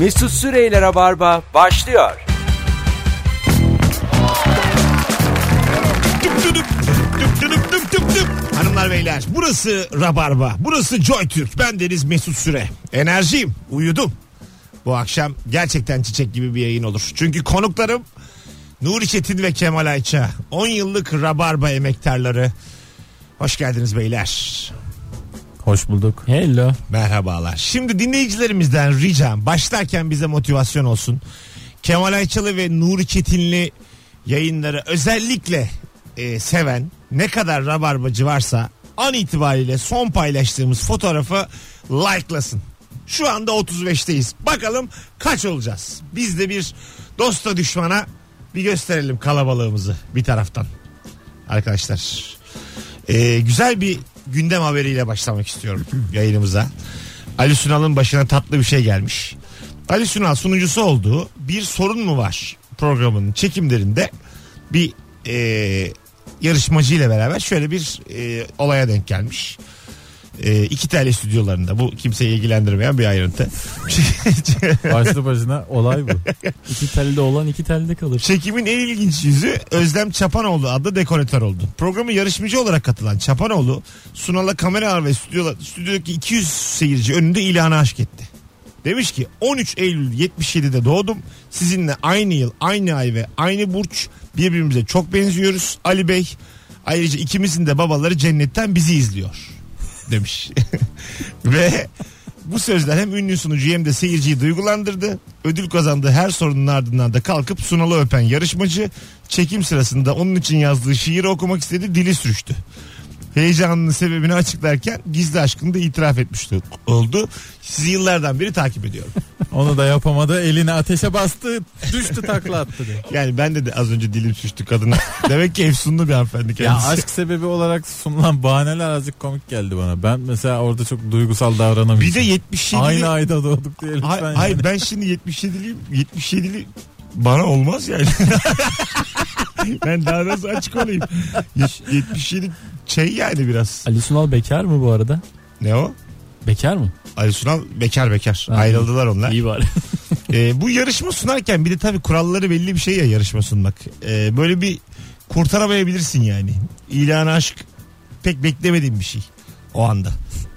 Mesut Süreyler'e barba başlıyor. Hanımlar beyler burası Rabarba. Burası Joy Türk. Ben Deniz Mesut Süre. Enerjiyim. Uyudum. Bu akşam gerçekten çiçek gibi bir yayın olur. Çünkü konuklarım Nuri Çetin ve Kemal Ayça. 10 yıllık Rabarba emektarları. Hoş geldiniz beyler. Hoş bulduk. Hello. Merhabalar. Şimdi dinleyicilerimizden ricam başlarken bize motivasyon olsun. Kemal Ayçalı ve Nuri Çetinli yayınları özellikle e, seven ne kadar rabarbacı varsa an itibariyle son paylaştığımız fotoğrafı likelasın. Şu anda 35'teyiz. Bakalım kaç olacağız? Biz de bir dosta düşmana bir gösterelim kalabalığımızı bir taraftan. Arkadaşlar. Ee, güzel bir gündem haberiyle başlamak istiyorum yayınımıza. Ali Sunal'ın başına tatlı bir şey gelmiş. Ali Sunal sunucusu olduğu bir sorun mu var programının çekimlerinde bir e, yarışmacıyla beraber şöyle bir e, olaya denk gelmiş. E, iki TL stüdyolarında bu kimseyi ilgilendirmeyen bir ayrıntı. Başlı başına olay bu. İki telde olan iki telde kalır. Çekimin en ilginç yüzü Özlem Çapanoğlu adlı dekoratör oldu. Programı yarışmacı olarak katılan Çapanoğlu Sunal'a kamera var ve stüdyoda, stüdyodaki 200 seyirci önünde ilana aşk etti. Demiş ki 13 Eylül 77'de doğdum. Sizinle aynı yıl, aynı ay ve aynı burç birbirimize çok benziyoruz. Ali Bey ayrıca ikimizin de babaları cennetten bizi izliyor demiş. ve bu sözler hem ünlü sunucuyu hem de seyirciyi duygulandırdı. Ödül kazandığı her sorunun ardından da kalkıp Sunal'ı öpen yarışmacı çekim sırasında onun için yazdığı şiiri okumak istedi dili sürüştü. Heyecanının sebebini açıklarken gizli aşkını da itiraf etmiş oldu. Sizi yıllardan beri takip ediyorum. Onu da yapamadı. Elini ateşe bastı. Düştü takla attı diye. Yani bende de az önce dilim sürçtü kadına. Demek ki efsunlu bir hanımefendi Ya kendisi. aşk sebebi olarak sunulan bahaneler azıcık komik geldi bana. Ben mesela orada çok duygusal davranamıyorum. Bir de 77'li... Aynı ayda doğduk diye lütfen. Hay- yani. Hayır ben şimdi 77'liyim. 77'li bana olmaz yani. ben daha nasıl açık olayım. Yet- 77 şey yani biraz. Ali Sunal bekar mı bu arada? Ne o? Bekar mı? Ali Sunal bekar bekar. Ha. Ayrıldılar onlar. İyi bari. Ee, bu yarışma sunarken bir de tabii kuralları belli bir şey ya yarışma sunmak. Ee, böyle bir kurtaramayabilirsin yani. İlan aşk pek beklemediğim bir şey o anda.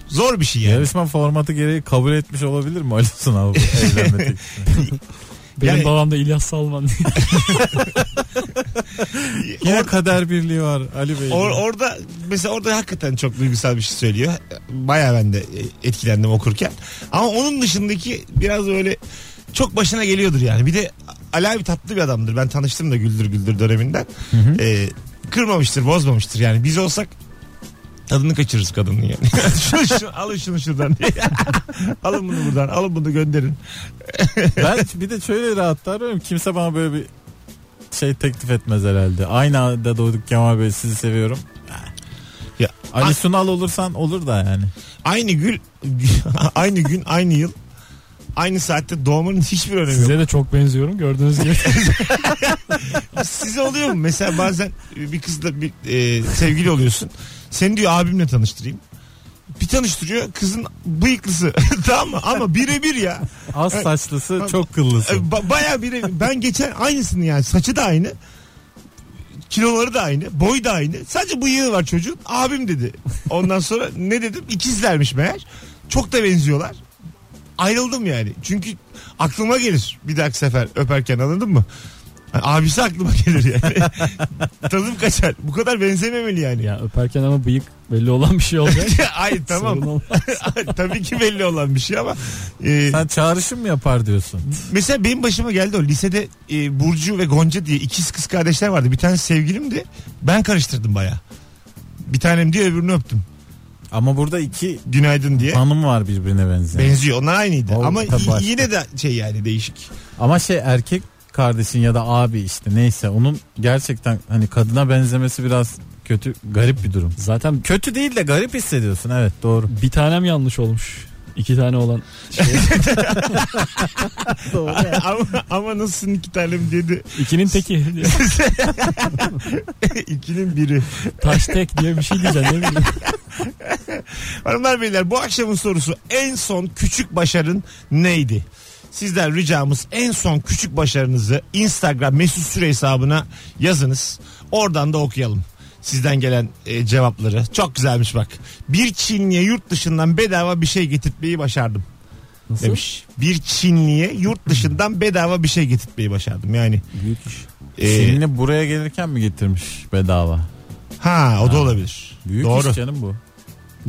Zor bir şey yani. Yarışma formatı gereği kabul etmiş olabilir mi Ali Sunal evlenme? Benim Yani- babam da İlyas Salman. Yine kader birliği var Ali Bey. Or- orada mesela orada hakikaten çok duygusal bir şey söylüyor. Baya ben de etkilendim okurken. Ama onun dışındaki biraz böyle çok başına geliyordur yani. Bir de Ali abi tatlı bir adamdır. Ben tanıştım da Güldür Güldür döneminden. Ee, kırmamıştır, bozmamıştır. Yani biz olsak tadını kaçırırız kadının yani. şunu, şunu, alın şunu şuradan alın bunu buradan, alın bunu gönderin. Ben bir de şöyle rahat davranıyorum. Kimse bana böyle bir şey teklif etmez herhalde. Aynı anda doğduk Kemal Bey sizi seviyorum. Ya, Ali a- Sunal olursan olur da yani. aynı gün, aynı gün, aynı yıl, aynı saatte doğumunun hiçbir önemi yok. Size de çok benziyorum gördüğünüz gibi. Size oluyor mu? Mesela bazen bir kızla bir e, sevgili oluyorsun. Seni diyor abimle tanıştırayım. Bir tanıştırıyor kızın bıyıklısı tamam mı? Ama birebir ya. Az saçlısı çok kıllısı. Ba- Baya birebir. Ben geçen aynısını yani saçı da aynı. Kiloları da aynı. Boy da aynı. Sadece bıyığı var çocuğun. Abim dedi. Ondan sonra ne dedim? İkizlermiş meğer. Çok da benziyorlar. Ayrıldım yani. Çünkü aklıma gelir bir dahaki sefer öperken anladın mı? Yani abisi aklıma gelir yani. Tadım kaçar. Bu kadar benzememeli yani. ya öperken ama bıyık belli olan bir şey olacak. Ay tamam. Tabii ki belli olan bir şey ama. e, Sen çağrışım mı yapar diyorsun? Mesela benim başıma geldi o lisede e, Burcu ve Gonca diye ikiz kız kardeşler vardı. Bir tane sevgilimdi. Ben karıştırdım baya. Bir tanem diye öbürünü öptüm. Ama burada iki Günaydın diye. hanım var birbirine benzeyen. Benziyor. Onlar aynıydı. O Ama y- yine de şey yani değişik. Ama şey erkek kardeşin ya da abi işte neyse onun gerçekten hani kadına benzemesi biraz kötü garip bir durum. Zaten Kötü değil de garip hissediyorsun evet doğru. bir tanem yanlış olmuş. İki tane olan şey. ama, ama nasılsın iki tanem dedi. İkinin teki. İkinin biri. Taş tek diye bir şey diyeceksin ne bileyim. Hanımlar beyler bu akşamın sorusu en son küçük başarın neydi? Sizden ricamız en son küçük başarınızı Instagram mesut süre hesabına yazınız. Oradan da okuyalım. Sizden gelen e, cevapları. Çok güzelmiş bak. Bir Çinliye yurt dışından bedava bir şey getirtmeyi başardım Nasıl? demiş. Bir Çinliye yurt dışından bedava bir şey getirtmeyi başardım. Yani Büyük iş. e, Çinli buraya gelirken mi getirmiş bedava? ha o da olabilir. Büyük Doğru. iş canım bu.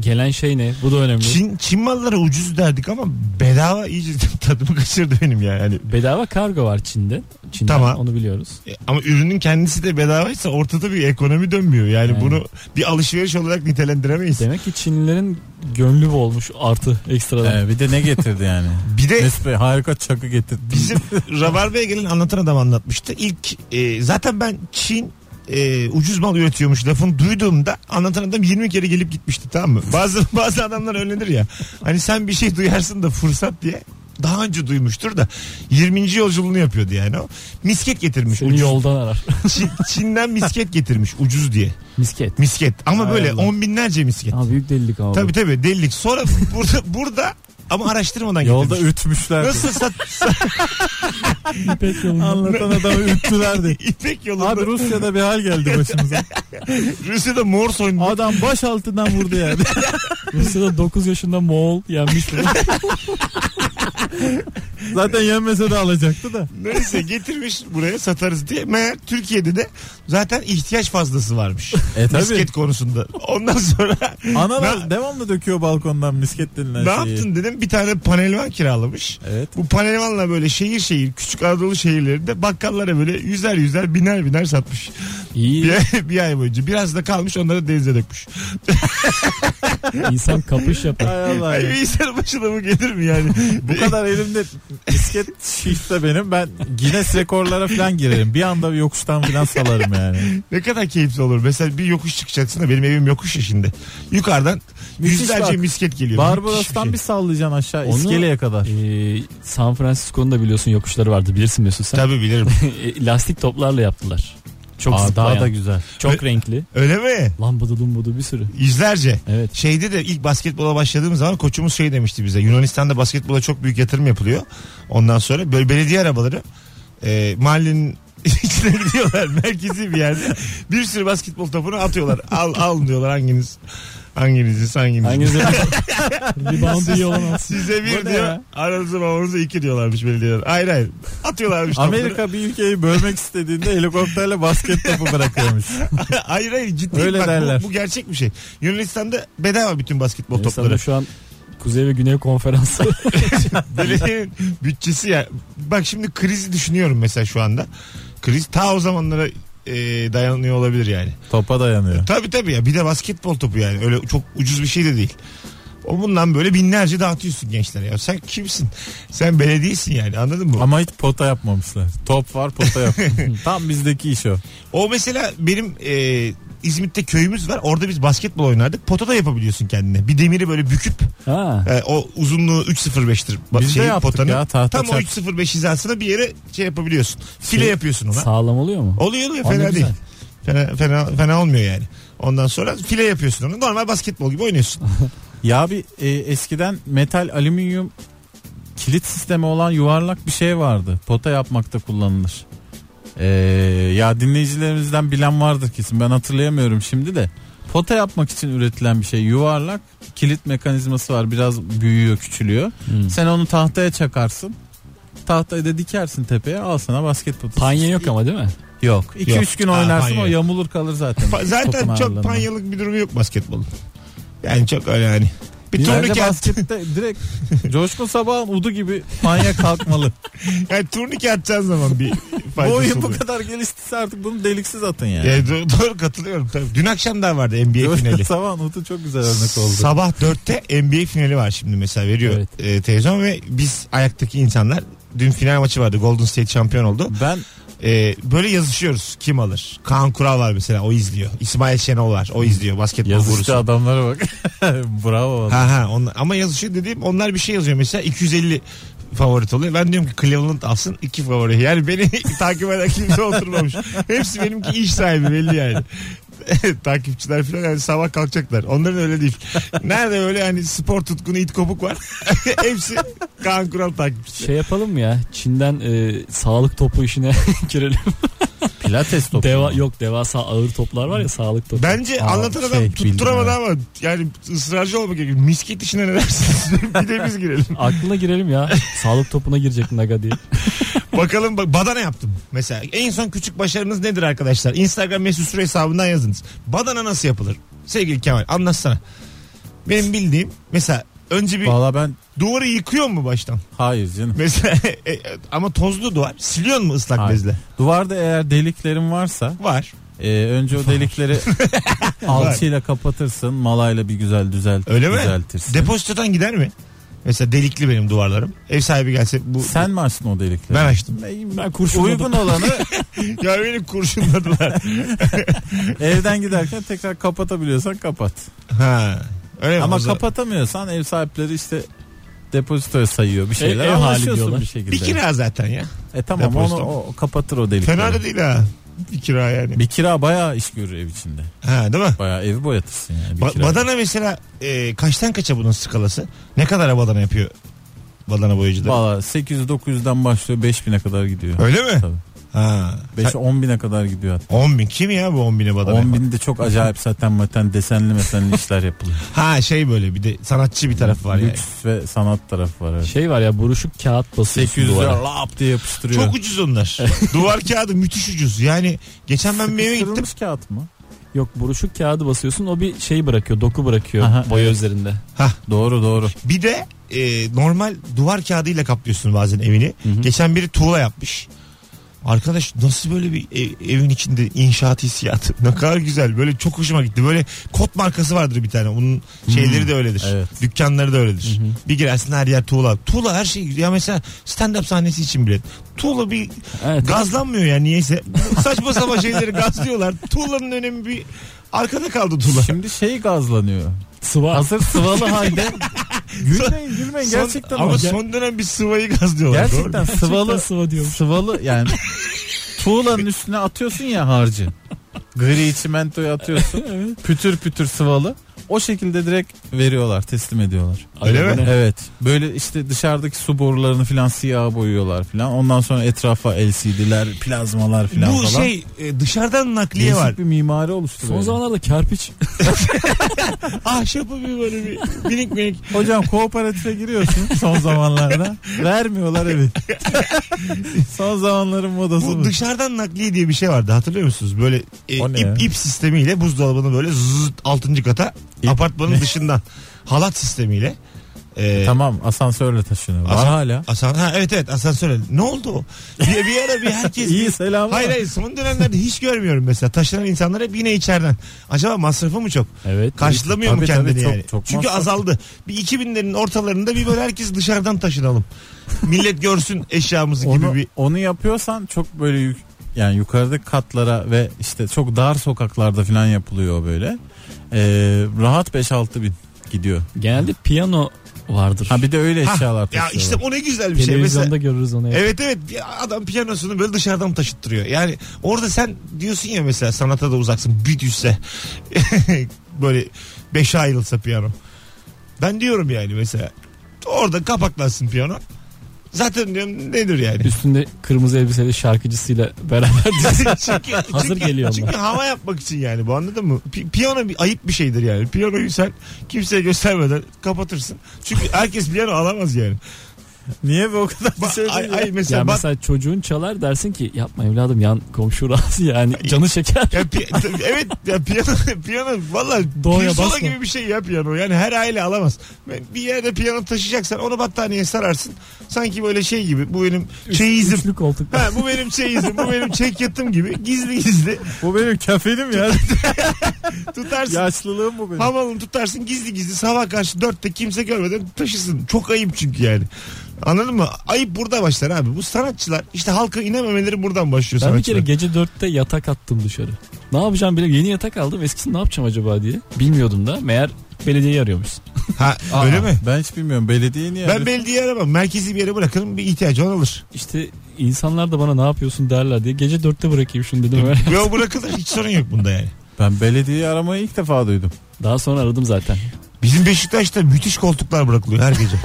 Gelen şey ne? Bu da önemli. Çin, Çin malları ucuz derdik ama bedava iyice tadımı kaçırdı benim yani. Hani, Bedava kargo var Çin'de. Çin'den Tamam. onu biliyoruz. e, ama ürünün kendisi de bedavaysa ortada bir ekonomi dönmüyor. Yani Yani. bunu bir alışveriş olarak nitelendiremeyiz. Demek ki Çinlilerin gönlü bu olmuş artı ekstradan. Ee, bir de ne getirdi yani? Bir de Bey harika çakı getirdi. bizim Rabarba'ya gelen anlatan adam anlatmıştı. İlk e, zaten ben Çin e, ucuz mal üretiyormuş lafını duyduğumda anlatan adam 20 kere gelip gitmişti tamam mı? Bazı bazı adamlar öyledir ya. Hani sen bir şey duyarsın da fırsat diye daha önce duymuştur da 20. yolculuğunu yapıyordu yani o. Misket getirmiş. Seni ucuz. yoldan arar. Çin- Çin'den misket getirmiş ucuz diye. Misket. Misket ama Hay böyle Allah. on binlerce misket. Ha büyük delilik bu. Tabii tabii delilik. Sonra burada burada ama araştırmadan Yolda getirmiş. ütmüşler. Nasıl sat, İpek yolunda. Anlatan adamı ütülerdi. İpek yolunda Abi Rusya'da bir hal geldi başımıza. Rusya'da mor oyunu. Adam baş altından vurdu yani. Rusya'da 9 yaşında Moğol yenmiş. Zaten yenmese de alacaktı da. Neyse getirmiş buraya satarız diye. Meğer Türkiye'de de zaten ihtiyaç fazlası varmış. E tabi. Misket konusunda. Ondan sonra Analar devamlı döküyor balkondan misket denilen ne şeyi. yaptın dedim bir tane panelvan kiralamış. Evet. Bu panelvanla böyle şehir şehir küçük Anadolu şehirlerinde bakkallara böyle yüzer yüzer biner biner satmış. İyi. Bir ay, bir ay boyunca. Biraz da kalmış onları denize dökmüş. İnsan kapış yapar. Hay Allah Ay, ya. bir insan başına bu gelir mi yani? Bu kadar elimde misket şişse benim ben Guinness rekorlara falan girerim. Bir anda bir yokuştan falan salarım yani. Ne kadar keyifli olur. Mesela bir yokuş çıkacaksın da benim evim yokuş ya şimdi. Yukarıdan Müthiş yüzlerce bak. misket geliyor. Barbaros'tan şey. bir sallayacaksın aşağı Onu- iskeleye kadar. Ee, San Francisco'nun da biliyorsun yokuşları vardı bilirsin Mesut sen. Tabii bilirim. E, Lastik toplarla yaptılar. Çok Aa, daha da güzel. çok renkli. Öyle mi? Lambudu dumbudu bir sürü. Yüzlerce. Evet. Şeyde de ilk basketbola başladığım zaman koçumuz şey demişti bize. Yunanistan'da basketbola çok büyük yatırım yapılıyor. Ondan sonra böyle belediye arabaları e, mahallenin içine gidiyorlar. Merkezi bir yerde. Bir sürü basketbol topunu atıyorlar. Al al diyorlar hanginiz hanginiz hanginiz. Hanginize rebound iyi olan alsın. Size bir Bu ne diyor. ya? Aranızda babanızda iki diyorlarmış belediyeler. Hayır hayır. Atıyorlarmış topları. Amerika bir ülkeyi bölmek istediğinde helikopterle basket topu bırakıyormuş. hayır hayır ciddi. Öyle Bak, derler. Bu, bu gerçek bir şey. Yunanistan'da bedava bütün basketbol topları. Yunanistan'da şu an Kuzey ve Güney konferansı. Belediyenin bütçesi ya. Bak şimdi krizi düşünüyorum mesela şu anda. Kriz ta o zamanlara e, dayanıyor olabilir yani. Topa dayanıyor. Tabii tabii ya bir de basketbol topu yani öyle çok ucuz bir şey de değil. O bundan böyle binlerce dağıtıyorsun gençlere ya. Sen kimsin? Sen belediyesin yani anladın mı? Ama hiç pota yapmamışlar. Top var pota yok. Tam bizdeki iş o. O mesela benim e, İzmit'te köyümüz var. Orada biz basketbol oynardık. Pota da yapabiliyorsun kendine. Bir demiri böyle büküp ha. e, o uzunluğu 3.05'tir. Bak Biz de şeyin, yaptık potanın. ya, tahta Tam o çak. 3.05 hizasına bir yere şey yapabiliyorsun. File Şey, yapıyorsun ona. Sağlam oluyor mu? Oluyor oluyor fena değil. Fena, fena, fena olmuyor yani. Ondan sonra file yapıyorsun onu. Normal basketbol gibi oynuyorsun. Ya bir e, eskiden metal alüminyum kilit sistemi olan yuvarlak bir şey vardı. Pota yapmakta kullanılır. E, ya dinleyicilerimizden bilen vardır kesin. Ben hatırlayamıyorum şimdi de. Pota yapmak için üretilen bir şey. Yuvarlak kilit mekanizması var. Biraz büyüyor, küçülüyor. Hmm. Sen onu tahtaya çakarsın. Tahtayı da dikersin tepeye. Al sana basket potası. Panye yok ama değil mi? Yok. 2-3 Yok. gün Ha, oynarsın panye o yamulur kalır zaten. Pa- Zaten çok ağırlığından. panyalık bir durumu yok basketbolun. Yani çok öyle yani. Bir turnike at, baskette direkt Coşkun Sabah'ın udu gibi manya kalkmalı. yani turnike atacağın zaman bir faydası oyun bu oluyor. kadar geliştiyse artık bunu deliksiz atın yani. Yani do- doğru katılıyorum tabii. Dün akşam daha vardı NBA Coşkun finali. Sabah'ın udu çok güzel örnek oldu. Sabah 4'te NBA finali var şimdi mesela veriyor Evet. e, televizyon ve biz ayaktaki insanlar dün final maçı vardı Golden State şampiyon oldu. ben E, böyle yazışıyoruz kim alır. Kaan Kural var mesela o izliyor. İsmail Şenol var o izliyor basketbol yazışçı gurusu. adamlara bak. Bravo. Ha ha onlar, ama yazışıyor dediğim onlar bir şey yazıyor mesela 250 favorit oluyor. Ben diyorum ki Cleveland alsın iki favori. Yani beni takip eden kimse oturmamış. Hepsi benimki iş sahibi belli yani. takipçiler falan yani sabah kalkacaklar. Onların öyle değil. Nerede öyle hani spor tutkunu it kopuk var. Hepsi Kaan Kural takipçisi. Şey yapalım mı ya? Çin'den e, sağlık topu işine girelim. Pilates topu. Deva yok devasa ağır toplar var ya sağlık topu. Bence Aa, anlatan adam şey, tutturamadı bildim, ama yani ısrarcı olmak gerekiyor. Misket işine ne dersiniz? bir de biz girelim. Aklına girelim ya. sağlık topuna girecek Naga diye. Bakalım bak badana yaptım. Mesela en son küçük başarınız nedir arkadaşlar? Instagram mesut süre hesabından yazınız. Badana nasıl yapılır? Sevgili Kemal anlatsana. Benim bildiğim mesela önce bir Valla ben duvarı yıkıyor mu baştan? hayır canım. Mesela e, ama tozlu duvar. Siliyor mu ıslak Hayır. bezle? Duvarda eğer deliklerin varsa Var. e, önce o delikleri alçıyla kapatırsın. Malayla bir güzel düzelt Öyle mi? düzeltirsin. Depozitodan gider mi? Mesela delikli benim duvarlarım. Ev sahibi gelse bu Sen mi açtın o delikleri? ben açtım. Ben. Uygun olanı ya beni kurşunladılar. evden giderken tekrar kapatabiliyorsan kapat. ha. Öyle? Ama zaman- kapatamıyorsan ev sahipleri işte depozitoya sayıyor bir şeyler. Ev- ev hali diyorlar. bir şekilde. bir kira zaten ya. E tamam Depozito. onu o kapatır o delikleri. Fena da değil ha. Bir kira yani. Bir kira bayağı iş görür ev içinde. Ha değil mi? Bayağı evi boyatırsın yani. Bir Ba- badana mesela e, kaçtan kaça bunun skalası? Ne kadar badana yapıyor badana boyacıları? Valla 800-900'den başlıyor 5000'e kadar gidiyor. Öyle mi? Tabii. Ha. 5-10 bine kadar gidiyor hatta. 10 bin. Kim ya bu 10 bine badana? 10 yapan? binde çok acayip zaten maten desenli mesenli işler yapılıyor. Ha şey böyle bir de sanatçı bir tarafı var yani. Lüks ve sanat tarafı var. Evet. Şey var ya buruşuk kağıt basıyorsun 800 duvara. lira lap diye yapıştırıyor. Çok ucuz onlar. Duvar kağıdı müthiş ucuz. Yani geçen ben bir eve gittim. Kağıt mı? Yok buruşuk kağıdı basıyorsun o bir şey bırakıyor doku bırakıyor Aha, boya evet. üzerinde. Doğru doğru. Bir de e, normal duvar kağıdıyla kaplıyorsun bazen evini. Hı hı. Geçen biri tuğla yapmış. Arkadaş nasıl böyle bir ev- evin içinde inşaat hissiyatı? Ne kadar güzel. Böyle çok hoşuma gitti. Böyle kot markası vardır bir tane. Onun şeyleri de öyledir. Evet. dükkanları da öyledir. Bir girersin her yer tuğla. Tuğla her şey ya mesela stand up sahnesi için bile. Tuğla bir Evet. gazlanmıyor yani niyeyse. Saçma sapan şeyleri gazlıyorlar. Tuğlanın önemi bir arkada kaldı tuğla. Şimdi şey gazlanıyor. Sıva. Hazır sıvalı halde. gülmeyin gülmeyin Son- gerçekten ama ama. son dönem bir sıvayı gazlıyorlar doğru? Gerçekten sıvalı Gerçekten sıva diyorum. sıvalı yani tuğlanın üstüne atıyorsun ya harcı. Gri çimentoyu atıyorsun. Pütür pütür sıvalı. O şekilde direkt veriyorlar, teslim ediyorlar. Öyle mi? Evet. Böyle işte dışarıdaki su borularını filan siyah boyuyorlar filan. Ondan sonra etrafa LCD'ler, plazmalar filan bu falan. şey e, dışarıdan nakliye Değişik var bir mimari oluştu Son böyle. zamanlarda kerpiç. ahşapı bir böyle bir minik minik Hocam kooperatife giriyorsun son zamanlarda. Vermiyorlar evi. son zamanların modası Bu bu. dışarıdan nakliye diye bir şey vardı hatırlıyor musunuz? Böyle e, O ne ip, ya? ip sistemiyle buzdolabını böyle zıt 6. kata apartmanın dışından halat sistemiyle. E, Tamam asansörle taşınıyor. Var Asan- hala. Asan, ha, evet evet asansör. Ne oldu o? Bir, bir ara bir herkes... İyi selam. Hayır hayır son dönemlerde hiç görmüyorum mesela. Taşınan insanlar hep yine içeriden. Acaba masrafı mı çok? Evet. Karşılamıyor mu Tabii, kendini tabii, çok- yani? çok Çünkü masraf. azaldı. Bir 2000'lerin ortalarında bir böyle herkes dışarıdan taşınalım. Millet görsün eşyamızı gibi Onu, bir... onu yapıyorsan çok böyle yük, yani yukarıdaki katlara ve işte çok dar sokaklarda falan yapılıyor böyle. Ee, rahat 5-6 bin gidiyor. Genelde piyano vardır. Ha bir de öyle Ha, eşyalar ya taşıyorlar. işte o ne güzel bir şey. Televizyonda Mesela, görürüz onu. evet evet ya adam piyanosunu böyle dışarıdan taşıttırıyor. Yani orada sen diyorsun ya mesela sanata da uzaksın bir düşse böyle 5'e ayrılsa piyano. Ben diyorum yani mesela orada kapaklansın piyano. Zaten diyorum nedir yani? Üstünde kırmızı elbiseli şarkıcısıyla beraber çünkü, Hazır çünkü- geliyor onlar. Çünkü hava yapmak için yani bu anladın mı? Pi- piyano bir ayıp bir şeydir yani. Piyanoyu sen kimseye göstermeden kapatırsın. Çünkü herkes piyano alamaz yani. Niye be o kadar Ba- şey ay, ay mesela ya bak mesela çocuğun çalar dersin ki yapma evladım yan komşu rahatsız yani canı şeker. ya pi- evet ya piyano piyano valla basma. gibi bir şey ya piyano. Yani her aile alamaz. Bir yerde piyano taşıyacaksan onu battaniyeye sararsın. Sanki böyle şey gibi bu benim çeyizim. Üçlü koltuk. Ha, bu benim çeyizim, bu benim çekyatım gibi gizli gizli Bu benim kefenim ya. tutarsın. Yaşlılığım bu benim. Hamalını tutarsın gizli gizli sabah karşı dörtte kimse görmeden taşısın. Çok ayıp çünkü yani. Anladın mı? Ayıp burada başlar abi. Bu sanatçılar işte halka inememeleri buradan başlıyor Ben bir sanatçılar. kere gece dörtte yatak attım dışarı. Ne yapacağım bile yeni yatak aldım eskisini ne yapacağım acaba diye. Bilmiyordum da meğer belediyeyi arıyormuşsun. Ha, Aa, öyle mi? Ben hiç bilmiyorum. Belediye niye? Ben arıyor? belediye aramam. Merkezi bir yere bırakırım bir ihtiyacı olan alır. İşte insanlar da bana ne yapıyorsun derler diye gece dörtte bırakayım şunu dedim. Öyle. Yo bırakılır hiç sorun yok bunda yani. Ben belediyeyi aramayı ilk defa duydum. Daha sonra aradım zaten. Bizim Beşiktaş'ta müthiş koltuklar bırakılıyor her gece.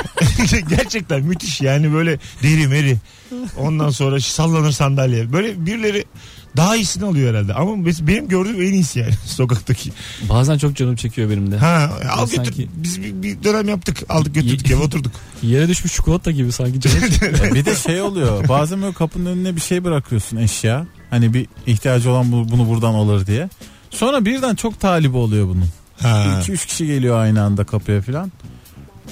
Gerçekten müthiş yani böyle deri meri. Ondan sonra sallanır sandalye. Böyle birileri daha iyisini alıyor herhalde. Ama benim gördüğüm en iyisi yani sokaktaki. Bazen çok canım çekiyor benim de. Ha al sanki- götür. Biz bir, bir dönem yaptık. Aldık götürdük eve oturduk. Yere düşmüş çikolata gibi sanki canım çekiyor. Ya bir de şey oluyor. Bazen böyle kapının önüne bir şey bırakıyorsun eşya. Hani bir ihtiyacı olan bu- bunu buradan alır diye. Sonra birden çok talibi oluyor bunun. Ha. 2-3 kişi geliyor aynı anda kapıya falan.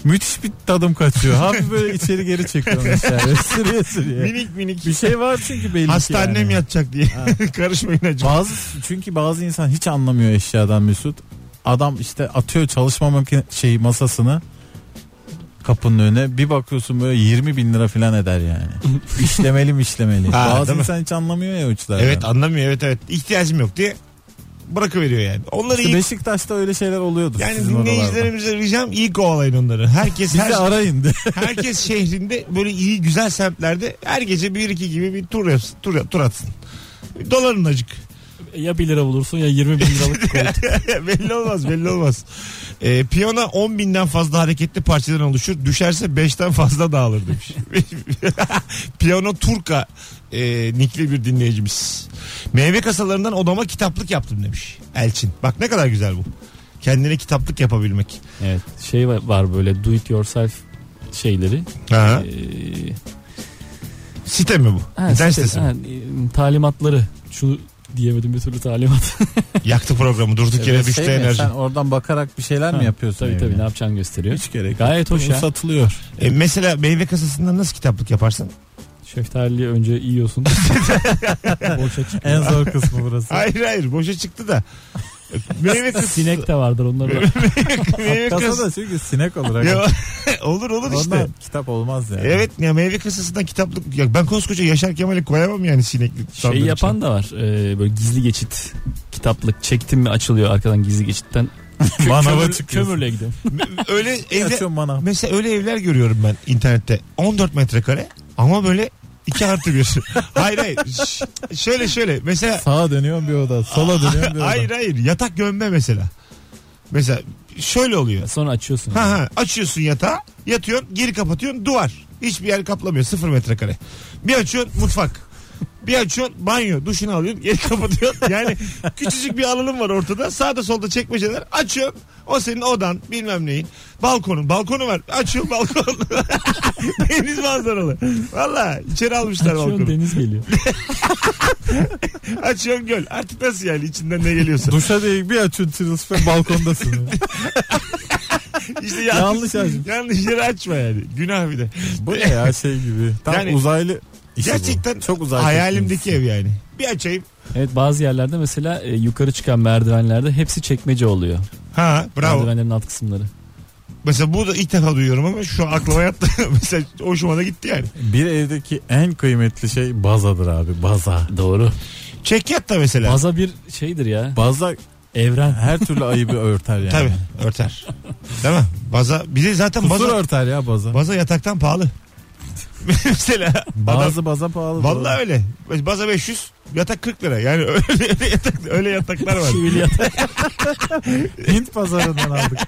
Müthiş bir tadım kaçıyor. Hafif böyle içeri geri çekiyorum eşyayı. Sürüye sürüye. minik minik. Bir şey var çünkü belli ki Hasta yani. yatacak diye. Karışmayın acaba. Bazı çünkü bazı insan hiç anlamıyor eşyadan Mesut. Adam işte atıyor çalışma makine şey masasını kapının önüne bir bakıyorsun böyle 20 bin lira falan eder yani. işlemeli mi işlemeli. Ha, Bazı değil mi? insan hiç anlamıyor ya uçlardan. Evet anlamıyor evet evet. İhtiyacım yok diye bırakıveriyor yani. Onları İşte iyi Beşiktaş'ta öyle şeyler oluyordu. yani sizin oralarda. dinleyicilerimize ricam iyi kovalayın onları. Herkes her, arayın de. herkes şehrinde böyle iyi güzel semtlerde her gece bir iki gibi bir tur yapsın, tur, tur atsın. Doların acık. Ya 1 lira bulursun ya 20 bin liralık çikolata. belli olmaz belli olmaz. Ee, piyano 10 binden fazla hareketli parçadan oluşur. Düşerse 5'ten fazla dağılır demiş. piyano Turka e, nikli bir dinleyicimiz. Meyve kasalarından odama kitaplık yaptım demiş Elçin. Bak ne kadar güzel bu. Kendine kitaplık yapabilmek. evet şey var, böyle do it yourself şeyleri. Aha. Ee, Site mi bu? ha, İnternet site- sitesi mi? ha, e, talimatları. Şu diyemedim bir türlü talimat. Yaktı programı durduk yere Evet, düştü şey mi, enerji. Sen oradan bakarak bir şeyler mi yapıyorsun? tabii tabii ne yapacağını gösteriyor. Hiç gerek Gayet yok. hoş Bu ya. satılıyor. E, mesela meyve kasasından nasıl kitaplık yaparsın? Şeftaliyi önce yiyorsun. Boşa çıkıyor. En zor kısmı burası. Hayır hayır boşa çıktı da. Meyve kasası. Sinek de vardır onları da. meyve Kasada çünkü sinek olarak. Ya, olur olur işte. Ondan kitap olmaz yani. Evet ya meyve kasasından kitaplık ya ben koskoca Yaşar Kemal'i koyamam yani sinekli. Şey sandığın yapan da var. Ee, böyle gizli geçit kitaplık çektim mi açılıyor arkadan gizli geçitten. Manava Kömür, çıkıyorsun. kömürle gidiyorum. öyle Açıyorum manav. mesela öyle evler görüyorum ben internette 14 metrekare ama böyle 2 artı 1. hayır hayır Ş- şöyle şöyle mesela Sağa dönüyorum bir oda. Sola dönüyorum bir oda. hayır hayır yatak gömme mesela. Mesela şöyle oluyor. Sonra açıyorsun. Ha ha açıyorsun yatağı yatıyorsun geri kapatıyorsun duvar. Hiçbir yer kaplamıyor sıfır metrekare. Bir açıyorsun mutfak. Bir açıyorsun banyo duşunu alıyorsun geri kapatıyorsun. Yani küçücük bir alanın var ortada sağda solda çekmeceler açıyorsun. O senin odan bilmem neyin. Balkonun balkonu var açıyorsun balkon. Deniz manzaralı. Valla içeri almışlar Açıyorsun balkonu. deniz geliyor. Açıyorsun göl. Artık nasıl yani içinden ne geliyorsa. Duşa değil bir açıyorsun çırılsıklam balkondasın. İşte Yanlış açmış. Yanlış yere açma yani. Günah bir de. bu ne ya şey gibi. Tam Yani uzaylı bu. Gerçekten Çok uzay hayalimdeki ev yani. Bir açayım. Evet bazı yerlerde mesela e, yukarı çıkan merdivenlerde hepsi çekmece oluyor. Ha bravo. Merdivenlerin alt kısımları. Mesela bu da ilk defa duyuyorum ama şu an aklıma yattı. Mesela hoşuma da gitti yani. Bir evdeki en kıymetli şey bazadır abi baza. Doğru. Çekyat da mesela. Baza bir şeydir ya. Baza Evren. her türlü ayıbı örter yani. Tabii örter. Değil mi? Baza bir de zaten Kusur baza, örter ya baza. baza yataktan pahalı. mesela adam, Bazı baza pahalı. vallahi öyle. Baza 500 yatak 40 lira. Yani öyle, yatak, öyle yataklar var. Çivili yatak. Hint pazarından aldık.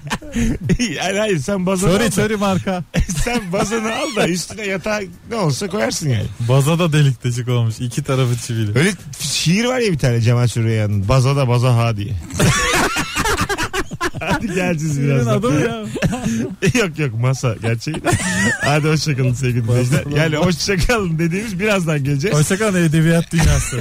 yani hayır sen bazanı al Sorry da, sorry marka. sen bazanı al da üstüne yatağı ne olsa koyarsın yani. Bazada delik deşik olmuş. İki tarafı çivili. Öyle şiir var ya bir tane Cemal Süreyya'nın. Bazada baza ha diye. Hadi geleceğiz birazdan. adı mı ya? yok yok masa gerçeği. Hadi hoşçakalın sevgili dinleyiciler. Yani hoşçakalın dediğimiz birazdan geleceğiz. Hoşçakalın edebiyat dünyası.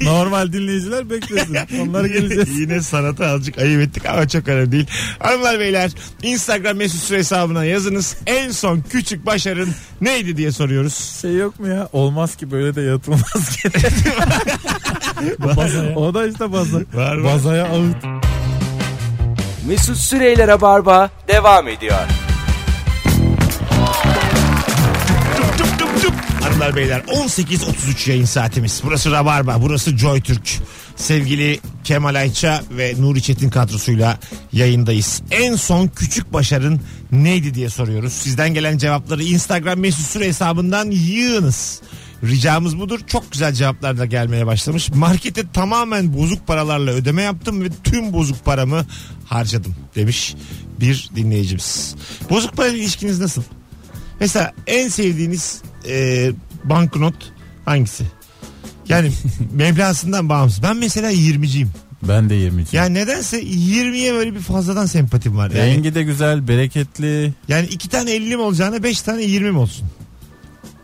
Normal dinleyiciler beklesin. Onlara geleceğiz. Yine sanata azıcık ayıp ettik ama çok önemli değil. Hanımlar beyler Instagram mesut süre hesabına yazınız. En son küçük başarın neydi diye soruyoruz. Şey yok mu ya? Olmaz ki böyle de yatılmaz ki. O da işte baza. Var var. Bazaya ağıt. Mesut Süreyler'e barba devam ediyor. Hanımlar beyler 18.33 yayın saatimiz. Burası Rabarba, burası Joy Türk. Sevgili Kemal Ayça ve Nuri Çetin kadrosuyla yayındayız. En son küçük başarın neydi diye soruyoruz. Sizden gelen cevapları Instagram mesut süre hesabından yığınız. Ricamız budur. Çok güzel cevaplar da gelmeye başlamış. Markete tamamen bozuk paralarla ödeme yaptım ve tüm bozuk paramı harcadım demiş bir dinleyicimiz. Bozuk parayla ilişkiniz nasıl? Mesela en sevdiğiniz e, banknot hangisi? Yani meblasından bağımsız. Ben mesela 20'ciyim. Ben de 20. Yani nedense 20'ye böyle bir fazladan sempatim var. Yani, Rengi de güzel, bereketli. yani iki tane 50 mi olacağına 5 tane 20 mi olsun?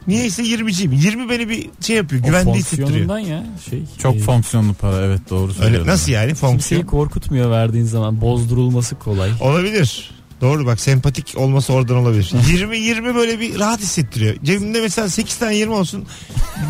Niyeyse 20'ciyim. 20 beni bir şey yapıyor. O Güvende hissettiriyor. fonksiyonundan ya şey. Çok e, fonksiyonlu para evet doğru Öyle söylüyorsun. nasıl yani fonksiyon? Kimseyi korkutmuyor verdiğin zaman bozdurulması kolay. Olabilir. Doğru bak sempatik olması oradan olabilir. 20 20 böyle bir rahat hissettiriyor. Cebimde mesela 8 tane 20 olsun.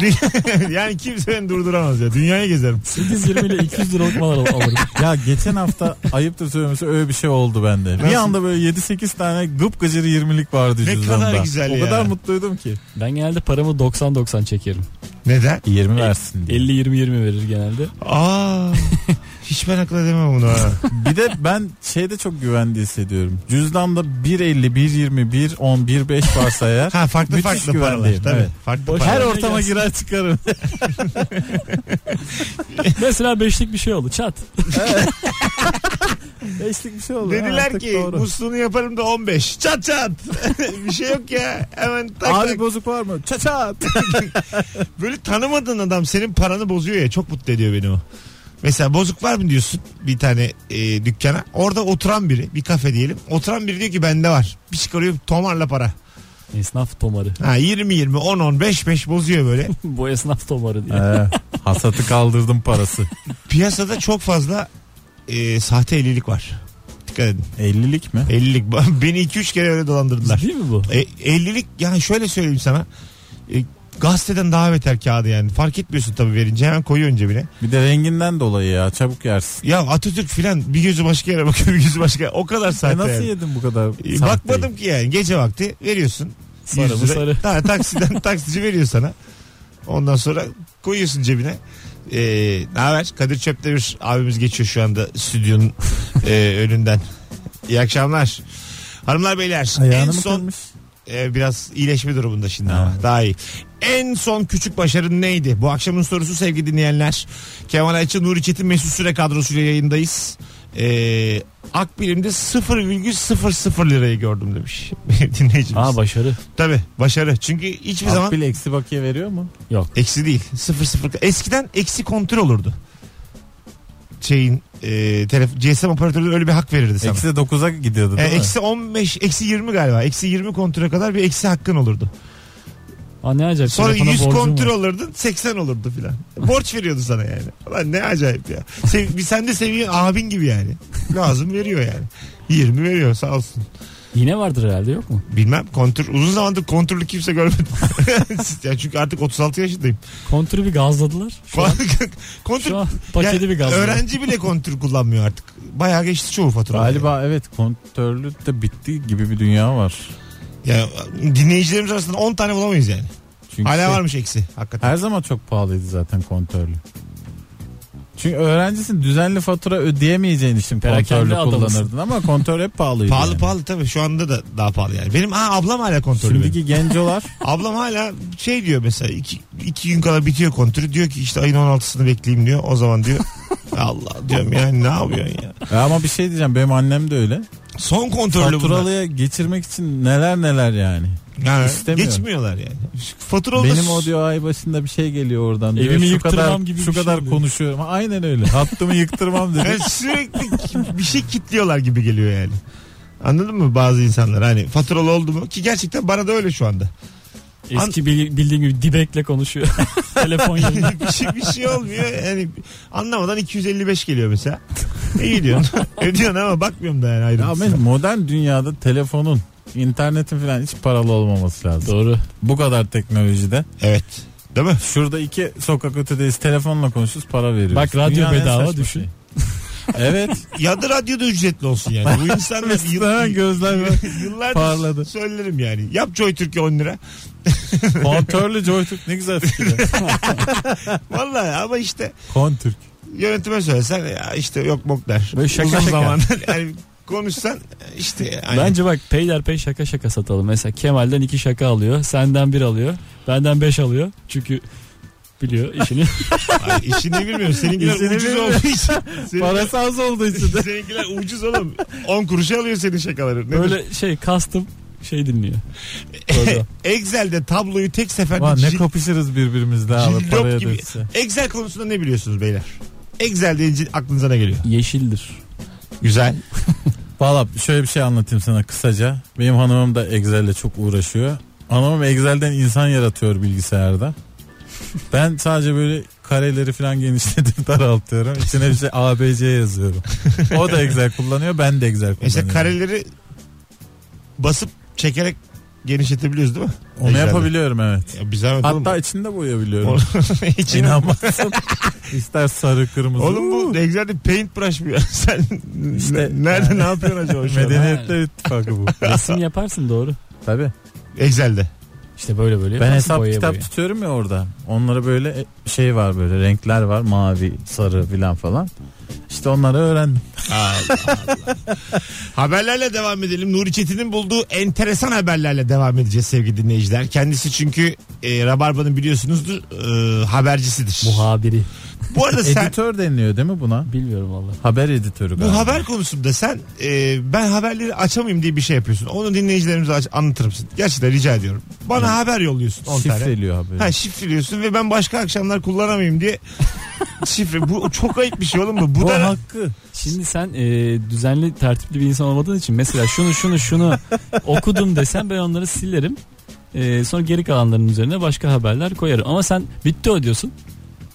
yani kimse beni durduramaz ya. Dünyayı gezerim. 8-20 ile 200 liralık mal al- alırım. Ya geçen hafta ayıptır söylemesi öyle bir şey oldu bende. Bir Nasıl? anda böyle 7-8 tane gıpgıcır 20'lik vardı Ne cüzdanda. kadar güzel o ya. kadar mutluydum ki. Ben genelde paramı 90-90 çekerim. Neden? 20 versin diye. 50-20-20 verir genelde. Aa. Hiç ben akıl edemem bunu ha. Bir de ben şeyde çok güvende hissediyorum. Cüzdanda 1.50, 1.20, 1.10, 1.5 varsa eğer Ha farklı Müthiş farklı paralar. Tabii. evet. Farklı Boş- paralar. her ortama gelsin. girer çıkarım. Mesela beşlik bir şey oldu çat. Beşlik bir şey oldu. ha, Dediler artık ki doğru. musluğunu yaparım da 15. Çat çat. bir şey yok ya. Hemen tak Abi tak. bozuk var mı? Çaçat. Böyle tanımadığın adam senin paranı bozuyor ya. Çok mutlu ediyor beni o. Mesela bozuk var mı diyorsun bir tane e, dükkana. Orada oturan biri bir kafe diyelim. Oturan biri diyor ki bende var. Bir çıkarıyor tomarla para. Esnaf tomarı. Ha 20 20 10 10 5 5 bozuyor böyle. Bu esnaf tomarı diye. Ee, hasatı kaldırdım parası. Piyasada çok fazla e, sahte 50'lik var. Dikkat edin. 50'lik mi? 50'lik. Beni 2-3 kere öyle dolandırdılar. Değil mi bu? E, 50'lik yani şöyle söyleyeyim sana. E, gazeteden daha beter kağıdı yani. Fark etmiyorsun tabii verince hemen koyuyorsun cebine. Bir de renginden dolayı ya çabuk yersin. Ya Atatürk filan bir gözü başka yere bakıyor bir gözü başka yere. O kadar E sahte nasıl yani. yedin bu kadar? E, sahteyi? Bakmadım ki yani gece vakti veriyorsun. Sarı 100 mı lira. sarı? Ha, taksiden taksici veriyor sana. Ondan sonra koyuyorsun cebine. Ee, ne haber? Kadir Çöptemir abimiz geçiyor şu anda stüdyonun e, önünden. İyi akşamlar. Hanımlar beyler en Ayağını mı son kırmış? e, biraz iyileşme durumunda şimdi Ha. ama daha iyi. En son küçük başarın neydi? Bu akşamın sorusu sevgili dinleyenler. Kemal Ayça, Nuri Çetin, Mesut Süre kadrosuyla yayındayız. Ee, Akbilim'de 0,00 lirayı gördüm demiş dinleyicimiz. Aa başarı. Tabii başarı. Çünkü hiçbir zaman Akbil eksi bakiye veriyor mu? Yok. eksi değil. 0 0 eskiden eksi kontrol olurdu. Şeyin e, telef GSM operatörü öyle bir hak verirdi sana. Eksi 9'a gidiyordu E, değil mi? eksi 15, eksi 20 galiba. Eksi 20 kontrole kadar bir eksi hakkın olurdu. Aa ne acayip. Sonra telefona 100 borcum kontrol var. olurdun 80 olurdu filan. Borç veriyordu sana yani. Ulan ne acayip ya. Sev, bir sen de seviyorsun abin gibi yani. Lazım veriyor yani. 20 veriyor sağ olsun. Yine vardır herhalde yok mu? Bilmem kontür uzun zamandır kontürlü kimse görmedim. ya çünkü artık 36 yaşındayım. Kontürü bir gazladılar. Şu an, kontür şu an paketi yani bir gazladılar. öğrenci bile kontür kullanmıyor artık. Bayağı geçti çoğu fatura. Galiba evet kontörlü de bitti gibi bir dünya var. Ya dinleyicilerimiz arasında 10 tane bulamayız yani. Çünkü Hala şey- varmış eksi hakikaten. Her zaman çok pahalıydı zaten kontörlü. Çünkü öğrencisin düzenli fatura ödeyemeyeceğin için Perakende kullanırdın ama kontör hep pahalıydı. Pahalı yani. pahalı tabii şu anda da daha pahalı yani. Benim aa, ablam hala kontörlü. benim. Şimdiki gencolar Ablam hala şey diyor mesela iki, iki gün kala bitiyor kontürü diyor ki işte ayın 16'sını bekleyeyim diyor. O zaman diyor Allah diyorum yani ne yapıyorsun ya. Ya ama bir şey diyeceğim benim annem de öyle. Son kontrollü bunlar. Faturalıya geçirmek için neler neler yani. Ha, İstemiyor. geçmiyorlar yani. Faturalı Benim o diyor ay başında bir şey geliyor oradan diyor. Evimi şu yıktırmam kadar, gibi şu bir şey kadar diyor. konuşuyorum. Aynen öyle. Hattımı yıktırmam dedi. Yani sürekli bir şey kitliyorlar gibi geliyor yani. Anladın mı bazı insanlar hani faturalı oldu mu ki gerçekten bana da öyle şu anda. Eski bil- bildiğin gibi dibekle konuşuyor. Telefon yerine. bir, şey, bir şey olmuyor yani anlamadan 255 geliyor mesela. İyi diyorsun. Ödüyorsun ama bakmıyorum da yani Ya ayrıntısına. mesela modern dünyada telefonun, internetin falan hiç paralı olmaması lazım. Doğru. Bu kadar teknolojide. Evet. Değil mi? Şurada iki sokak ötedeyiz telefonla konuşuyoruz para veriyoruz. Bak, radyo Dünyanın bedava, düşün. şeyi. Evet. Ya da radyoda ücretli olsun yani. Bu insanlar hemen gözler yıllardır parladı. söylerim yani. Yap Joy Türkiye 10 lira. Kontörlü joystick ne güzel fikir. Vallahi ama işte Kontürk. yönetime söylesen ya işte yok mok der. Böyle şaka Uzun şaka. zamandır yani konuşsan işte yani. Bence bak peyderpey şaka şaka satalım. Mesela Kemal'den iki şaka alıyor. Senden bir alıyor. Benden 5 alıyor. Çünkü biliyor işini. Ay, işini bilmiyorum. Seninkiler İşini ucuz bilmiyor. olduğu için. Senin- Parası az olduğu için de. Seninkiler ucuz oğlum. 10 kuruşa alıyor senin şakaları. Nedir? Böyle şey custom şey dinliyor. Program. Excel'de tabloyu tek seferde Ulan ne cil- kapışırız birbirimizle abi cillop paraya gibi. dönse. Excel konusunda ne biliyorsunuz beyler? Excel deyince aklınıza ne geliyor? Yeşildir. Güzel. Valla şöyle bir şey anlatayım sana kısaca. Benim hanımım da Excel'le çok uğraşıyor. Hanımım Excel'den insan yaratıyor bilgisayarda. Ben sadece böyle kareleri falan genişletip daraltıyorum. İçine bir şey ABC yazıyorum. O da Excel kullanıyor ben de Excel kullanıyorum. Mesela kareleri basıp çekerek genişletebiliyoruz değil mi? Onu Excel'de. yapabiliyorum evet. Ya biz Hatta oğlum. içinde boyayabiliyorum. İçine- İnanmazsın. İster sarı kırmızı. Oğlum bu Excel'de paintbrush mı ya? Sen İşte- ne- nerede ne yapıyorsun acaba şu an? Medeniyetler ittifakı bu. Resim yaparsın doğru. Tabii. Excel'de. İşte böyle böyle Ben hesap boyaya kitap boyaya. tutuyorum ya orada. Onlara böyle e, şey var böyle renkler var mavi sarı filan falan. İşte onları öğrendim. Allah Allah. Haberlerle devam edelim. Nuri Çetin'in bulduğu enteresan haberlerle devam edeceğiz sevgili dinleyiciler. Kendisi çünkü e, Rabarba'nın biliyorsunuzdur e, habercisidir. Muhabiri. Bu arada sen Editör deniliyor değil mi buna? Bilmiyorum valla. Haber editörü bu galiba. haber konusunda sen e, ben haberleri açamayayım diye bir şey yapıyorsun. Onu dinleyicilerimize aç, anlatır mısın? Gerçekten rica ediyorum. Bana haber yolluyorsun 10 tane. Şifreliyor haberi. Ha şifreliyorsun ve ben başka akşamlar kullanamayayım diye şifre. Bu çok ayıp bir şey oğlum bu. Bu, Bu da hakkı. Şimdi sen e, düzenli tertipli bir insan olmadığın için mesela şunu şunu şunu okudum desem ben onları silerim. E, sonra geri kalanların üzerine başka haberler koyarım. Ama sen bitti o diyorsun.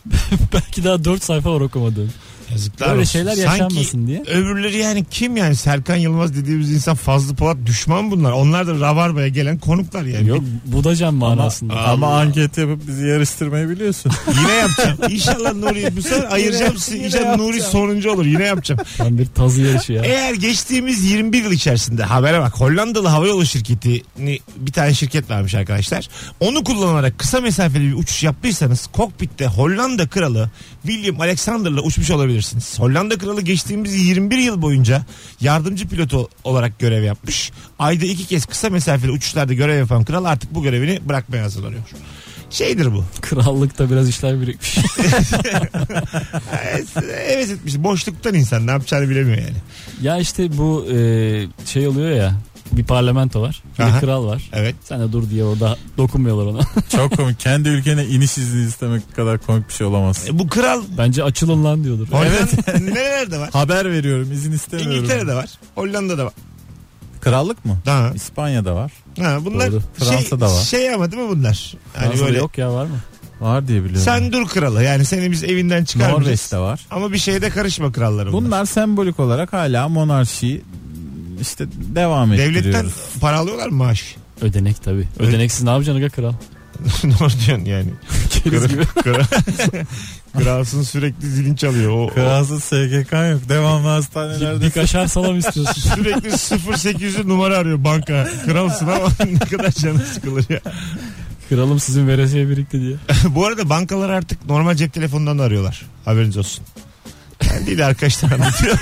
Belki daha 4 sayfa var okumadığın. Yazıklar Böyle olsun. şeyler Sanki yaşanmasın diye. öbürleri yani kim yani Serkan Yılmaz dediğimiz insan Fazlı Polat düşman bunlar. Onlar da Rabarba'ya gelen konuklar yani. Yok budacan manasında. Ama- Ama anket yapıp bizi yarıştırmayı biliyorsun. Yine yapacağım. İnşallah Nuri bu sefer ayıracağım sizi. yine İnşallah Nuri yapacağım. sonuncu olur. Yine yapacağım. Ben bir tazı yarışı ya. Eğer geçtiğimiz 21 yıl içerisinde habere bak Hollandalı havayolu şirketini bir tane şirket varmış arkadaşlar. Onu kullanarak kısa mesafeli bir uçuş yaptıysanız kokpitte Hollanda kralı William Alexander'la uçmuş olabilirsiniz. Hollanda kralı geçtiğimiz 21 yıl boyunca yardımcı pilotu olarak görev yapmış. Ayda iki kez kısa mesafeli uçuşlarda görev yapan kral artık bu görevini bırakmaya hazırlanıyor. Şeydir bu. Krallıkta biraz işler birikmiş. Evet, evet etmiş. Boşluktan insan ne yapacağını bilemiyor yani. ya işte bu e, şey oluyor ya bir parlamento var. Bir Aha. de kral var. Evet. Sen de dur diye orada dokunmuyorlar ona. Çok komik. Kendi ülkene iniş izni istemek kadar komik bir şey olamaz. E, bu kral Bence açılın lan diyordur. Hollanda nerelerde var? Haber veriyorum izin istemiyorum. İngiltere'de var. Hollanda'da var. Krallık mı? Ha. İspanya'da var. Ha, bunlar Doğru. şey, Fransa'da var. şey ama değil mi bunlar? Hani Fransa'da böyle yok ya var mı? Var diye biliyorum. sen dur kralı yani seni biz evinden çıkarmayacağız. Norveç'te var. Ama bir şeye de karışma kralları bunlar. Bunlar sembolik olarak hala monarşi işte devam Devletten ettiriyoruz. para alıyorlar mı maaş? Ödenek tabi. Ödeneksiz ne yapacaksın aga kral? ne diyorsun yani? Keriz gibi. Kral, kralsın sürekli zilin çalıyor. O, o Kralsız SGK yok. Devamlı bir hastanelerde. kaşar salam istiyorsun. sürekli 0800'ü numara arıyor banka. Kralsın ama ne kadar canı sıkılır ya. Kralım sizin veresiye birikti diye. Bu arada bankalar artık normal cep telefonundan da arıyorlar. Haberiniz olsun. Ben değil arkadaşlar anlatıyor.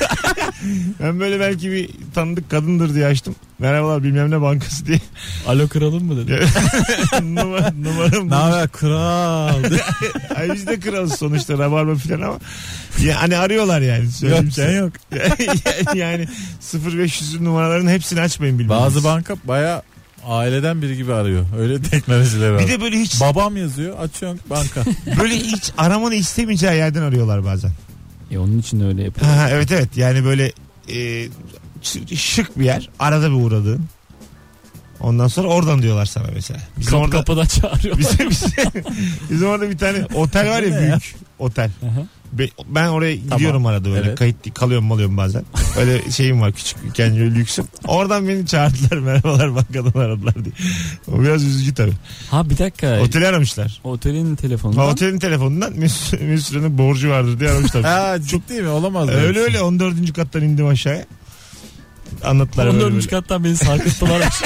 ben böyle belki bir tanıdık kadındır diye açtım. Merhabalar bilmem ne bankası diye. Alo kralım mı dedi. Numara, numaram Ne haber kral? Ay biz de kralız sonuçta rabarba falan ama. Ya, hani arıyorlar yani. Söyleyeyim yok size. sen yok. yani 0500 numaraların hepsini açmayın bilmiyorum. Bazı banka baya aileden biri gibi arıyor. Öyle teknolojiler var. Bir de böyle hiç Babam yazıyor açıyorsun banka. böyle hiç aramanı istemeyeceği yerden arıyorlar bazen. E onun için öyle yapıyor. Ha, evet evet yani böyle e, şık bir yer arada bir uğradığın. Ondan sonra oradan diyorlar sana mesela. Bizim Kapı orada kapıdan çağırıyor. bizim, bizim, bizim orada bir tane otel var ya büyük otel. Ben oraya gidiyorum arada böyle Evet. kayıt kalıyorum malıyorum bazen. Öyle şeyim var küçük kendi lüksüm. Oradan beni çağırdılar merhabalar bankadan aradılar diye. O biraz üzücü tabii. Ha bir dakika. Oteli aramışlar. Otelin telefonu. Ha, otelin telefonundan Mesut Mesut Süren'in borcu vardır diye aramışlar. ha ciddi mi? Olamaz. böyle öyle öyle 14. kattan indim aşağıya. Anlattılar böyle 14. böyle. kattan beni sarkıttılar.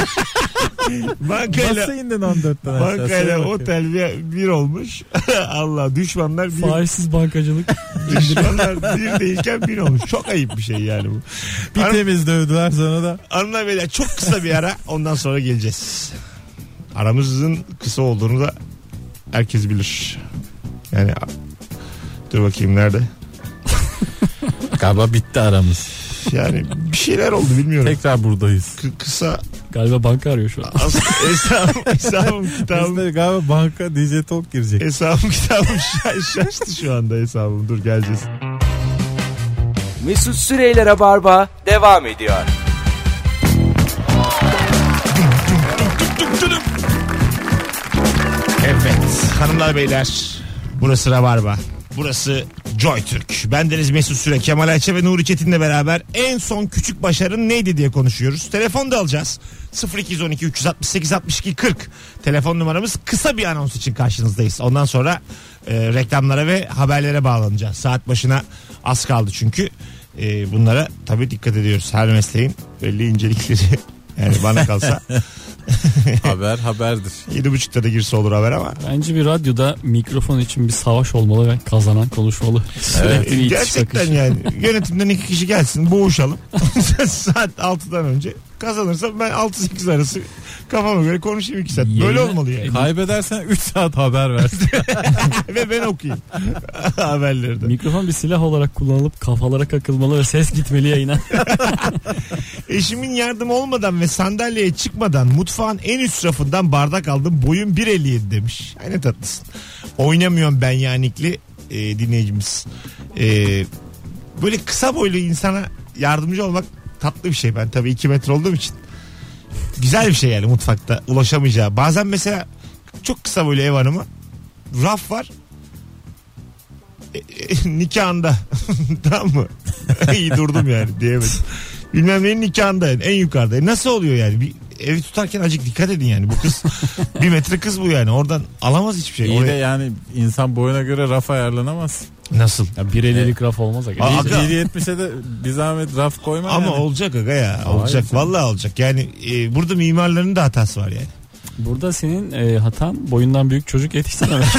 Bankayla, indin 14'ten aşağı? bankayla otel bir, bir olmuş. Allah düşmanlar bir, Faizsiz bankacılık. düşmanlar bir değilken bir olmuş. Çok ayıp bir şey yani bu. Bir Hanım- temiz dövdüler sana da. Hanımlar beyler çok kısa bir ara ondan sonra geleceğiz. Aramızın kısa olduğunu da herkes bilir. Yani dur bakayım nerede? Galiba bitti aramız. Yani bir şeyler oldu bilmiyorum. Tekrar buradayız. K- kısa Galiba banka arıyor şu an. hesabım, hesabım kitabım Bizde galiba banka DJ Talk girecek. hesabım kitabım şa- şaştı şu anda hesabım. Dur geleceğiz. Mesut Süreyler'e barba devam ediyor. Evet hanımlar beyler burası Rabarba. Burası Joy Türk. Ben Deniz Mesut Süre, Kemal Ayça ve Nuri Çetin'le beraber en son küçük başarın neydi diye konuşuyoruz. Telefon da alacağız. 0212 368 62 40 telefon numaramız kısa bir anons için karşınızdayız. Ondan sonra e, reklamlara ve haberlere bağlanacağız. Saat başına az kaldı çünkü. E, bunlara tabii dikkat ediyoruz. Her mesleğin belli incelikleri. Yani bana kalsa Haber haberdir. 7.30'da da girse olur haber ama. Bence bir radyoda mikrofon için bir savaş olmalı ve kazanan konuşmalı. Sürekli itiş Gerçekten yani yönetimden iki kişi gelsin boğuşalım. Saat 6'dan önce kazanırsam ben 6-8 arası kafama göre konuşayım 2 saat. Böyle olmalı yani. Kaybedersen 3 saat haber ver. Ve ben okuyayım haberleri de. Mikrofon bir silah olarak kullanılıp kafalara kakılmalı ve ses gitmeli yayına. Eşimin yardımı olmadan ve sandalyeye çıkmadan mutfağın en üst rafından bardak aldım. Boyum 1.57 demiş. Ay tatlısın. Oynamıyorum ben yanikli e, dinleyicimiz. E, böyle kısa boylu insana yardımcı olmak tatlı bir şey. Ben tabii 2 metre olduğum için. Güzel bir şey yani mutfakta ulaşamayacağı. Bazen mesela çok kısa boylu ev hanımı raf var. E, e, nikahında. tamam mı? İyi durdum yani diyemedim. Bilmem neyin nikahında en yukarıda. E Nasıl oluyor yani? Bir evi tutarken acık dikkat edin yani. Bu kız bir metre kız bu yani. Oradan alamaz hiçbir şey. İyi de Oraya- yani insan boyuna göre raf ayarlanamaz. Nasıl? Ya bir ellilik raf olmaz. aga. Aa, aga. 1.70'e de bir zahmet raf koyma Ama yani. olacak aga ya. Hayır Olacak. canım. Vallahi olacak. Yani e, burada mimarların da hatası var yani. Burada senin e, hatan boyundan büyük çocuk yetiştirememek.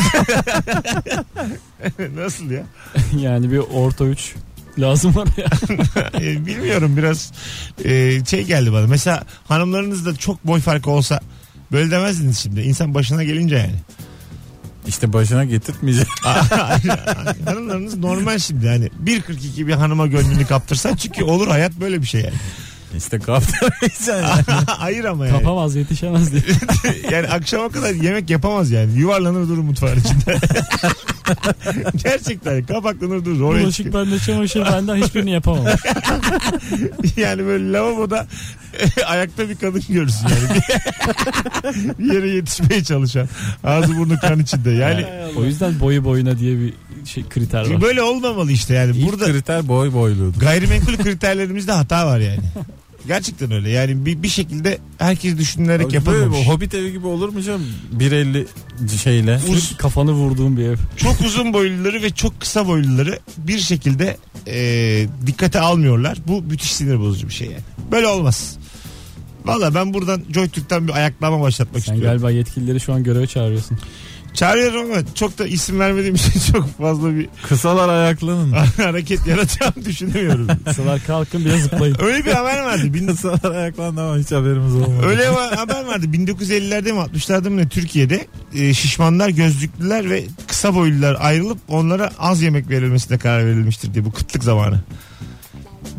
Nasıl ya? yani bir orta üç lazım var ya. E, bilmiyorum biraz e, şey geldi bana. Mesela hanımlarınızda çok boy farkı olsa böyle demezdiniz şimdi. İnsan başına gelince yani. İşte başına getirtmeyecek. Hanımlarınız normal şimdi yani 1.42 bir hanıma gönlünü kaptırsan çünkü olur hayat böyle bir şey yani. İşte kaptırmayacaksın yani. Hayır ama yani. Kapamaz yetişemez diye. yani akşama kadar yemek yapamaz yani. Yuvarlanır durur mutfağın içinde. Gerçekten kapaklanır durur. Oraya Bulaşık çıkıyor. bende çamaşır benden hiçbirini yapamam. Yani böyle lavaboda ayakta bir kadın görürsün yani. bir yere yetişmeye çalışan. Ağzı burnu kan içinde. Yani o yüzden boyu boyuna diye bir şey kriter var. böyle olmamalı işte yani. İlk Burada kriter boy boyluydu. gayrimenkul kriterlerimizde hata var yani. Gerçekten öyle. Yani bir, bir şekilde herkes düşünülerek Böyle yapılmamış. Hobbit evi gibi olur mu canım? 1.50 şeyle. Sürekli kafanı vurduğum bir ev. çok uzun boyluları ve çok kısa boyluları bir şekilde e, dikkate almıyorlar. Bu müthiş sinir bozucu bir şey yani. Böyle olmaz. Valla ben buradan JoyTürk'ten bir ayaklama başlatmak Sen istiyorum. galiba yetkilileri şu an göreve çağırıyorsun. Çağırıyorum ama çok da isim vermediğim için çok fazla bir Kısalar ayaklanın. hareket yaratacağımı düşünemiyorum. Sılar kalkın bir de zıplayın. Öyle bir haber vardı. Bin, Kısalar ayaklandı ama hiç haberimiz olmadı. öyle bir haber vardı. 1950'lerde mi 60'larda mı ne Türkiye'de e, şişmanlar, gözlüklüler ve kısa boylular ayrılıp onlara az yemek verilmesine karar verilmiştir diye bu kıtlık zamanı.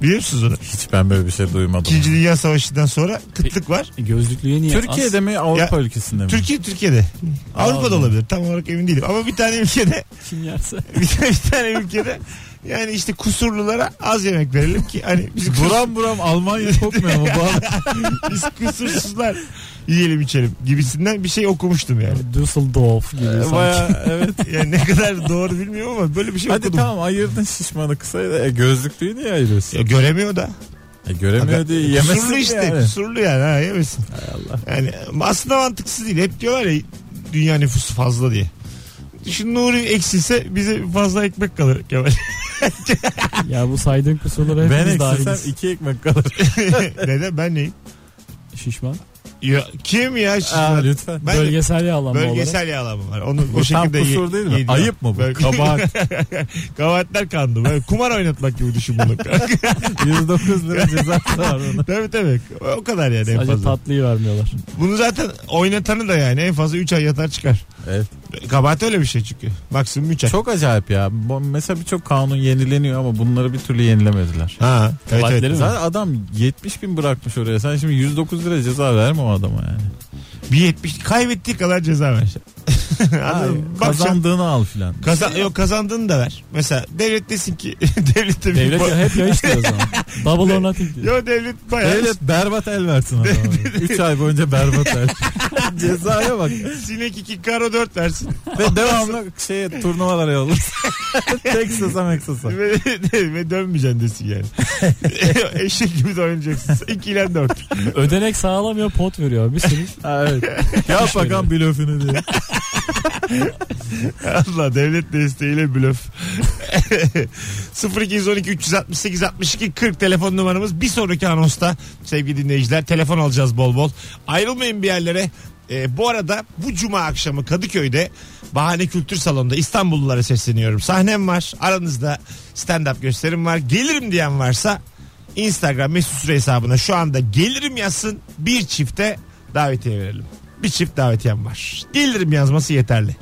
Biliyor musunuz onu? Hiç ben böyle bir şey duymadım. İkinci Dünya Savaşı'ndan sonra kıtlık var. Gözlüklüye niye Türkiye'de mi Avrupa ülkesinde mi? Türkiye Türkiye'de. Avrupa'da olabilir. Tam olarak emin değilim. Ama bir tane ülkede? Kim yerse. bir tane, bir tane ülkede yani işte kusurlulara az yemek verelim ki hani biz, Buram buram Almanya kokmuyor? Bu adam- biz kusursuzlar yiyelim içelim gibisinden bir şey okumuştum yani. Düsseldorf gibi sanki. Baya evet. Yani ne kadar doğru bilmiyorum ama böyle bir şey Hadi okudum. tamam ayırdın şişmanı kısayı da e, gözlüklüyü niye ayırıyorsun? Ya göremiyor da. E, göremiyor Aga, diye yemesin kusurlu işte yani. kusurlu yani ha yemesin. Yani aslında mantıksız değil. Hep diyorlar ya dünya nüfusu fazla diye. Şu Nuri eksilse bize fazla ekmek kalır Kemal. Ya bu saydığın kusurlara Ben hepimiz eksilsem dahiliz. iki ekmek kalır. Neden ben neyim? Şişman. Ya, kim ya? Aa, lütfen. Ben Bölgesel yağlanma olarak. Bölgesel yağlama var. Onu Bu o tam şekilde kusur değil mi? Ayıp mı bu? Böyle- Kabahat. Kabahatler kandı. Böyle kumar oynatmak gibi düşün bunu. 109 lira cezası var onun. tabii tabii. O kadar yani en Sadece fazla. tatlıyı vermiyorlar. Bunu zaten oynatanı da yani en fazla 3 ay yatar çıkar. Evet. Kabahat öyle bir şey çünkü. Maksimum 3 ay. Çok acayip ya. Mesela birçok kanun yenileniyor ama bunları bir türlü yenilemediler. Ha, evet, Kabahatleri evet. mi? Zaten adam 70 bin bırakmış oraya. Sen şimdi 109 lira ceza verme o adama yani. Bir 70 kaybettiği kadar ceza ver. Anladın mı? Bak sen- Kazandığını al filan. Kazan, yok kazandığını da ver. Mesela devlet desin ki devlet de bir Devlet ya hep yağış diyor o zaman. Double or nothing diyor. Yo devlet bayağı Devlet berbat el versin adama. 3 ay boyunca berbat el. Cezaya bak. sinek 2 karo 4 versin. Ve devamlı şeye turnuvalara yollasın. Texas'a Meksas'a. ve, ve dönmeyeceksin desin yani. Eşek gibi de oynayacaksın. 2 ile 4. Ödenek sağlamıyor pot veriyor. Bir sürü. Evet. Yap bakalım blöfünü diye. Allah devlet desteğiyle blöf. 0212 368 62 40 telefon numaramız. Bir sonraki anonsta sevgili dinleyiciler telefon alacağız bol bol. Ayrılmayın bir yerlere. Ee, bu arada bu cuma akşamı Kadıköy'de Bahane Kültür Salonu'nda İstanbullulara sesleniyorum. Sahnem var. Aranızda stand-up gösterim var. Gelirim diyen varsa Instagram mesut süre hesabına şu anda gelirim yazsın. Bir çifte davetiye verelim. Bir çift davetiyem var. Gelirim yazması yeterli.